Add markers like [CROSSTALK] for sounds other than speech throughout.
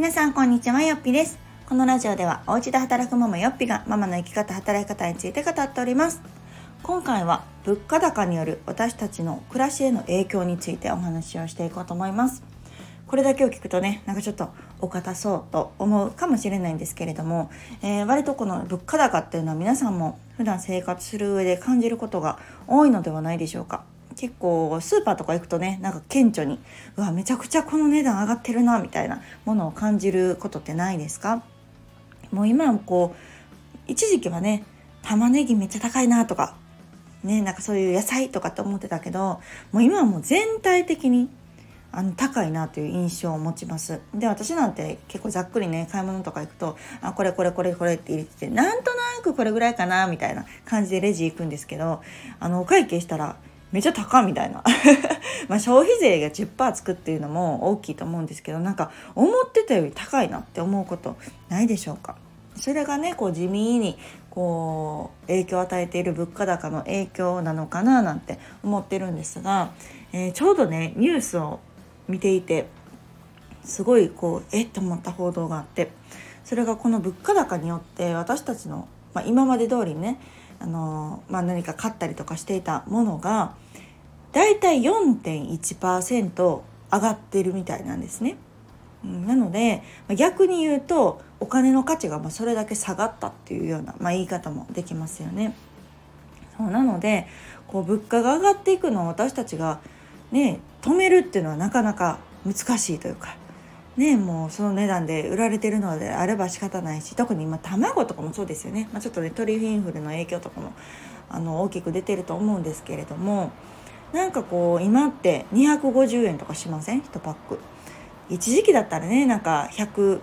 皆さんこんにちはよっぴです。このラジオではお家で働くママよっぴがママの生き方働き方について語っております。今回は物価高による私たちの暮らしへの影響についてお話をしていこうと思います。これだけを聞くとねなんかちょっとお堅そうと思うかもしれないんですけれども、えー、割とこの物価高っていうのは皆さんも普段生活する上で感じることが多いのではないでしょうか。結構スーパーとか行くとねなんか顕著にうわめちゃくちゃこの値段上がってるなみたいなものを感じることってないですか？もう今はこう一時期はね玉ねぎめっちゃ高いなとかねなんかそういう野菜とかって思ってたけどもう今はもう全体的にあの高いなという印象を持ちます。で私なんて結構ざっくりね買い物とか行くとあこれこれこれこれって入れててなんとなくこれぐらいかなみたいな感じでレジ行くんですけどあのお会計したらめっちゃ高みたいな。[LAUGHS] まあ消費税が10%つくっていうのも大きいと思うんですけどなんか思ってたより高いなって思うことないでしょうか。それがねこう地味にこう影響を与えている物価高の影響なのかななんて思ってるんですが、えー、ちょうどねニュースを見ていてすごいこうえっと思った報道があってそれがこの物価高によって私たちの、まあ、今まで通りねあの、まあ、何か買ったりとかしていたものがだいたい4.1%上がってるみたいなんですね。なので逆に言うとお金の価値がそれだけ下がったっていうような、まあ、言い方もできますよね。そうなのでこう物価が上がっていくのを私たちがね止めるっていうのはなかなか難しいというかねもうその値段で売られてるのであれば仕方ないし特に今卵とかもそうですよね、まあ、ちょっとね鳥インフルの影響とかもあの大きく出てると思うんですけれどもなんかこう今って250円とかしません？1パック。一時期だったらねなんか130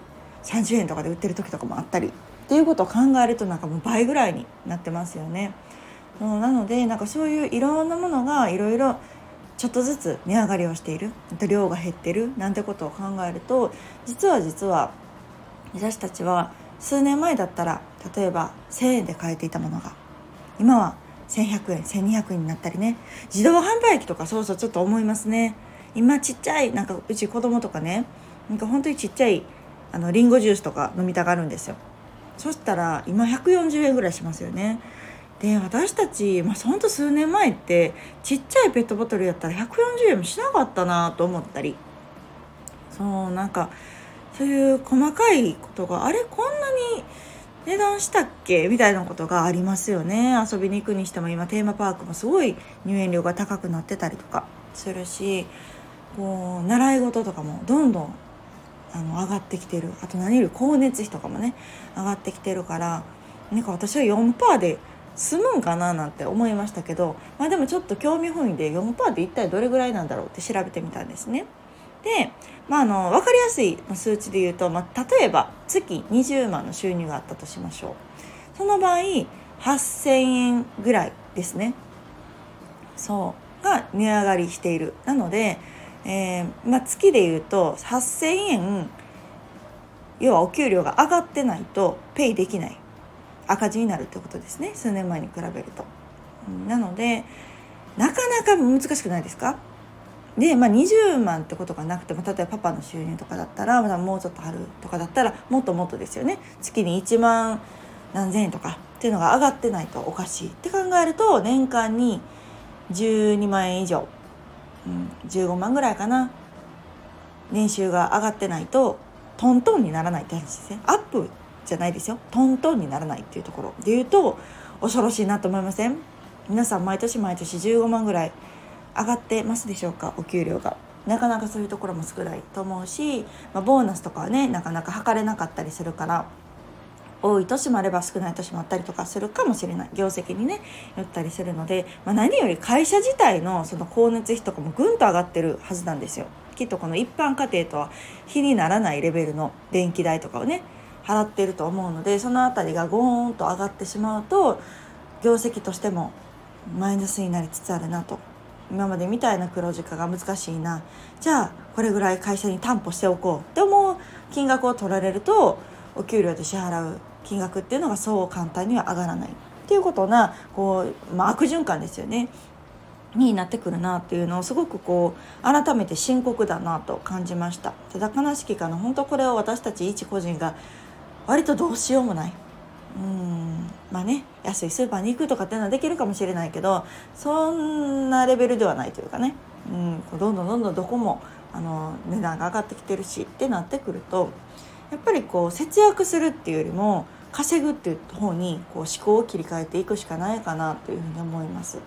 円とかで売ってる時とかもあったりっていうことを考えるとなんかもう倍ぐらいになってますよね。なのでなんかそういういろんなものがいろいろちょっとずつ値上がりをしている。量が減ってる。なんてことを考えると実は実は私たちは数年前だったら例えば1,000円で買えていたものが今は1100円1200円になったりね。自動販売機とかそうそうちょっと思いますね。今ちっちゃいなんかうち子供とかねなんか本当にちっちゃいあのリンゴジュースとか飲みたがるんですよ。そしたら今140円ぐらいしますよね。で私たち、まあ、ほんと数年前ってちっちゃいペットボトルやったら140円もしなかったなと思ったり。そうなんかそういう細かいことがあれこんなに値段したっけ？みたいなことがありますよね。遊びに行くにしても今テーマパークもすごい入園料が高くなってたりとかするしこう習い事とかもどんどんあの上がってきてる。あと何より光熱費とかもね上がってきてるからなんか私は4%で済むんかななんて思いましたけど、まあ、でもちょっと興味本位で4%って一体どれぐらいなんだろうって調べてみたんですね。で、まあ、あの分かりやすい数値で言うと、まあ、例えば月20万の収入があったとしましょう。その場合8,000円ぐらいですね。そうが値上がりしている。なので、えー、まあ、月で言うと8,000円要はお給料が上がってないとペイできない。赤字になるってことですね。数年前に比べると。なのでなかなか難しくないですか？で、まあ、20万ってことがなくても例えばパパの収入とかだったらまだもうちょっとあるとかだったらもっともっとですよね。月に1万何千円とかっていうのが上がってないとおかしいって考えると年間に12万円以上、うん、15万ぐらいかな。年収が上がってないとトントンにならないって話ですね。アップじゃないですよ。トントンにならないっていうところで言うと恐ろしいなと思いません？皆さん毎年毎年15万ぐらい上がってますでしょうか？お給料が。なかなかそういうところも少ないと思うし、まあ、ボーナスとかはねなかなか測れなかったりするから多い年もあれば少ない年もあったりとかするかもしれない。業績にねよったりするので、まあ、何より会社自体のその光熱費とかもぐんと上がってるはずなんですよ。きっとこの一般家庭とは比にならないレベルの電気代とかをね払っていると思うのでその辺りがゴーンと上がってしまうと業績としてもマイナスになりつつあるなと。今までみたいな黒字化が難しいな。じゃあこれぐらい会社に担保しておこうって思う金額を取られるとお給料で支払う金額っていうのがそう簡単には上がらない。っていうことなこう、まあ、悪循環ですよね。になってくるなっていうのをすごくこう改めて深刻だなと感じました。ただ悲しきかな。本当これを私たち一個人が割とどうしようもない。うん。まあね安いスーパーに行くとかっていうのはできるかもしれないけどそんなレベルではないというかね、うん、どんどんどんどんどこもあの値段が上がってきてるしってなってくるとやっぱりこう節約するっていうよりも稼ぐっていう方にこう思考を切り替えていくしかないかなというふうに思います。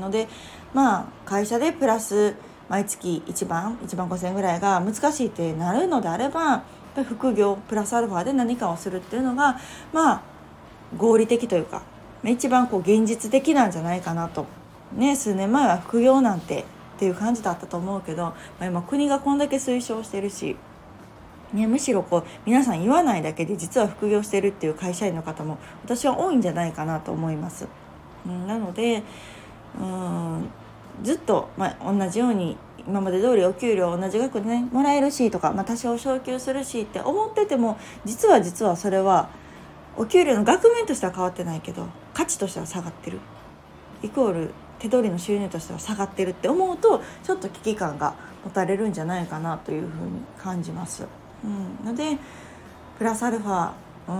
のでまあ会社でプラス毎月1万1万5,000円ぐらいが難しいってなるのであれば副業プラスアルファで何かをするっていうのがまあ合理的というか一番こう現実的なんじゃないかなと。ね数年前は副業なんてっていう感じだったと思うけど、まあ、今国がこんだけ推奨してるし、ね、むしろこう皆さん言わないだけで実は副業してるっていう会社員の方も私は多いんじゃないかなと思います。うん、なのでうんずっと、まあ、同じように今まで通りお給料同じ額でねもらえるしとか、まあ、多少昇給するしって思ってても実は実はそれはお給料の額面としては変わってないけど価値としては下がってるイコール手取りの収入としては下がってるって思うとちょっと危機感が持たれるんじゃないかなというふうに感じます。うん、のでプラスアルファうん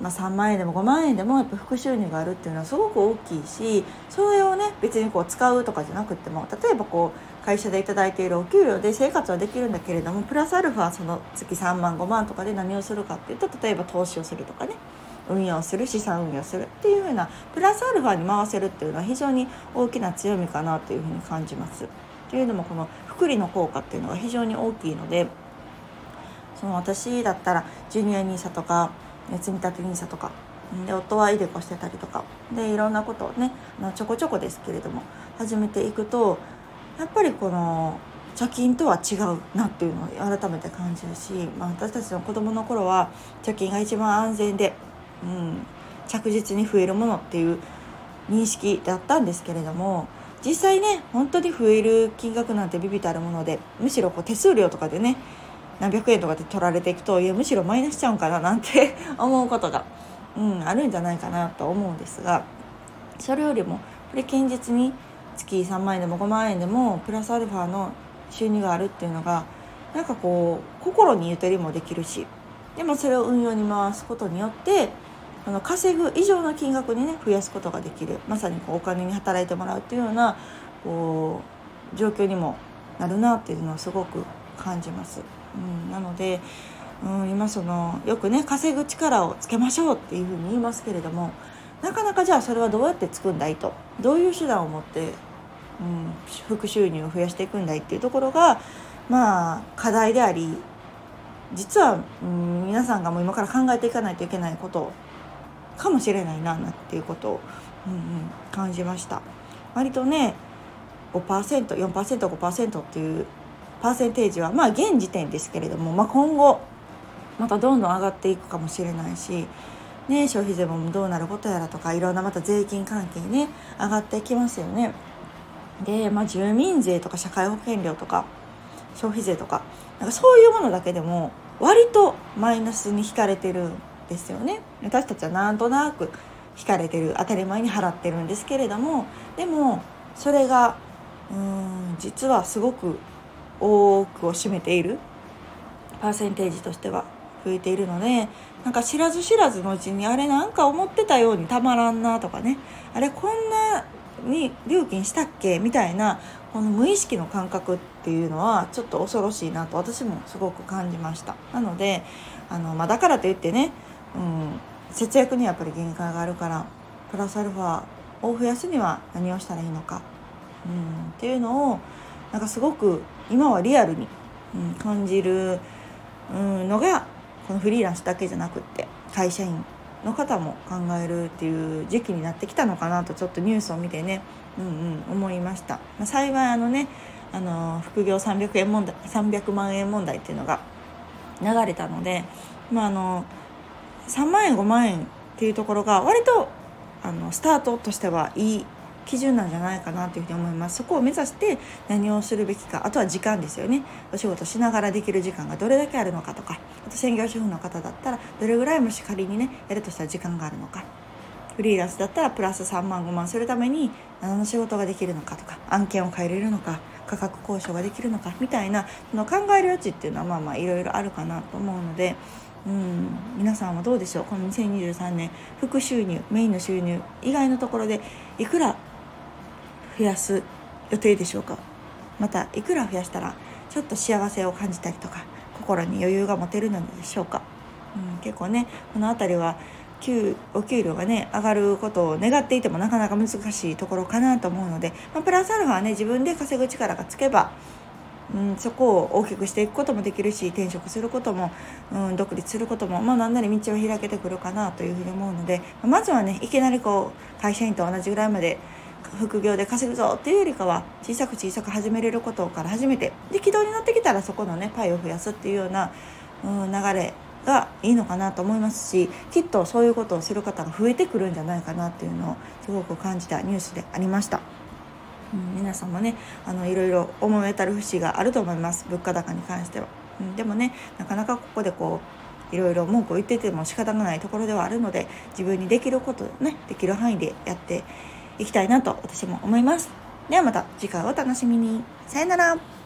まあ、3万円でも5万円でもやっぱ副収入があるっていうのはすごく大きいしそれをね別にこう使うとかじゃなくても例えばこう会社で頂いているお給料で生活はできるんだけれどもプラスアルファその月3万5万とかで何をするかっていうと例えば投資をするとかね運用する資産運用するっていうふうなプラスアルファに回せるっていうのは非常に大きな強みかなというふうに感じます。というのもこの福利の効果っていうのが非常に大きいのでその私だったらジュニア NISA とか積立 NISA とかで夫はイデコしてたりとかでいろんなことをねちょこちょこですけれども始めていくとやっぱりこの貯金とは違うなっていうのを改めて感じるし、まあ、私たちの子供の頃は貯金が一番安全で、うん、着実に増えるものっていう認識だったんですけれども実際ね本当に増える金額なんてビビたるものでむしろこう手数料とかでね何百円とかで取られていくといやむしろマイナスちゃうんかななんて [LAUGHS] 思うことが、うん、あるんじゃないかなと思うんですがそれよりもこれ堅実に月3万円でも5万円でもプラスアルファの収入があるっていうのがなんかこう心にゆとりもできるしでもそれを運用に回すことによってあの稼ぐ以上の金額にね増やすことができるまさにこうお金に働いてもらうっていうようなこう状況にもなるなっていうのはすごく感じます。うん、なので、うん、今そのよくね稼ぐ力をつけましょうっていうふうに言いますけれどもなかなかじゃあそれはどうやってつくんだいと？どういう手段を持って、うん、副収入を増やしていくんだいっていうところがまあ課題であり実は、うん、皆さんがもう今から考えていかないといけないことかもしれないななっていうことを、うんうん、感じました。割とね 5%4%5% っていうパーセンテージはまあ現時点ですけれども、まあ、今後またどんどん上がっていくかもしれないし、ね、消費税もどうなることやらとかいろんなまた税金関係ね上がってきますよね。で、まあ、住民税とか社会保険料とか消費税とかなんかそういうものだけでも割とマイナスに引かれてるんですよね。私たちはなんとなく引かれてる当たり前に払ってるんですけれどもでもそれがうん実はすごく多くを占めているパーセンテージとしては増えているのでなんか知らず知らずのうちにあれなんか思ってたようにたまらんなとかね。あれこんなに料金したっけ？みたいなこの無意識の感覚っていうのはちょっと恐ろしいなと私もすごく感じました。なのであの、まあ、だからといってね、うん、節約にはやっぱり限界があるからプラスアルファを増やすには何をしたらいいのか、うん、っていうのをなんかすごく今はリアルに、うん、感じる、うん、のがこのフリーランスだけじゃなくって会社員の方も考えるっていう時期になってきたのかなとちょっとニュースを見てね、うんうん、思いました。まあ、幸いあのねあの副業300円問題300万円問題っていうのが流れたので、まあ、あの3万円5万円っていうところが割とあのスタートとしてはいい基準なんじゃないかなというふうに思います。そこを目指して何をするべきかあとは時間ですよね。お仕事しながらできる時間がどれだけあるのかとかあと専業主婦の方だったらどれぐらいもし仮にねやるとしたら時間があるのか。フリーランスだったらプラス3万5万するために何の仕事ができるのかとか案件を変えれるのか価格交渉ができるのかみたいなその考える余地っていうのはまあまあいろいろあるかなと思うので。うん、皆さんはどうでしょう。この2023年副収入メインの収入以外のところでいくら増やす予定でしょうか？またいくら増やしたらちょっと幸せを感じたりとか心に余裕が持てるのでしょうか、うん、結構ねこの辺りは給お給料がね上がることを願っていてもなかなか難しいところかなと思うので、まあ、プラスアルファはね自分で稼ぐ力がつけば、うん、そこを大きくしていくこともできるし転職することも、うん、独立することも、まあ、何なり道を開けてくるかなというふうに思うのでまずはねいきなりこう会社員と同じぐらいまで副業で稼ぐぞっていうよりかは小さく小さく始めれることから始めてで軌道になってきたらそこのねパイを増やすっていうような、うん、流れがいいのかなと思いますしきっとそういうことをする方が増えてくるんじゃないかなっていうのをすごく感じたニュースでありました。うん、皆さんもねあのいろいろ思えたる節があると思います物価高に関しては、うん、でもねなかなかここでこういろいろ文句を言ってても仕方がないところではあるので自分にできることねできる範囲でやっていきたいなと私も思います。ではまた次回お楽しみに。さよなら。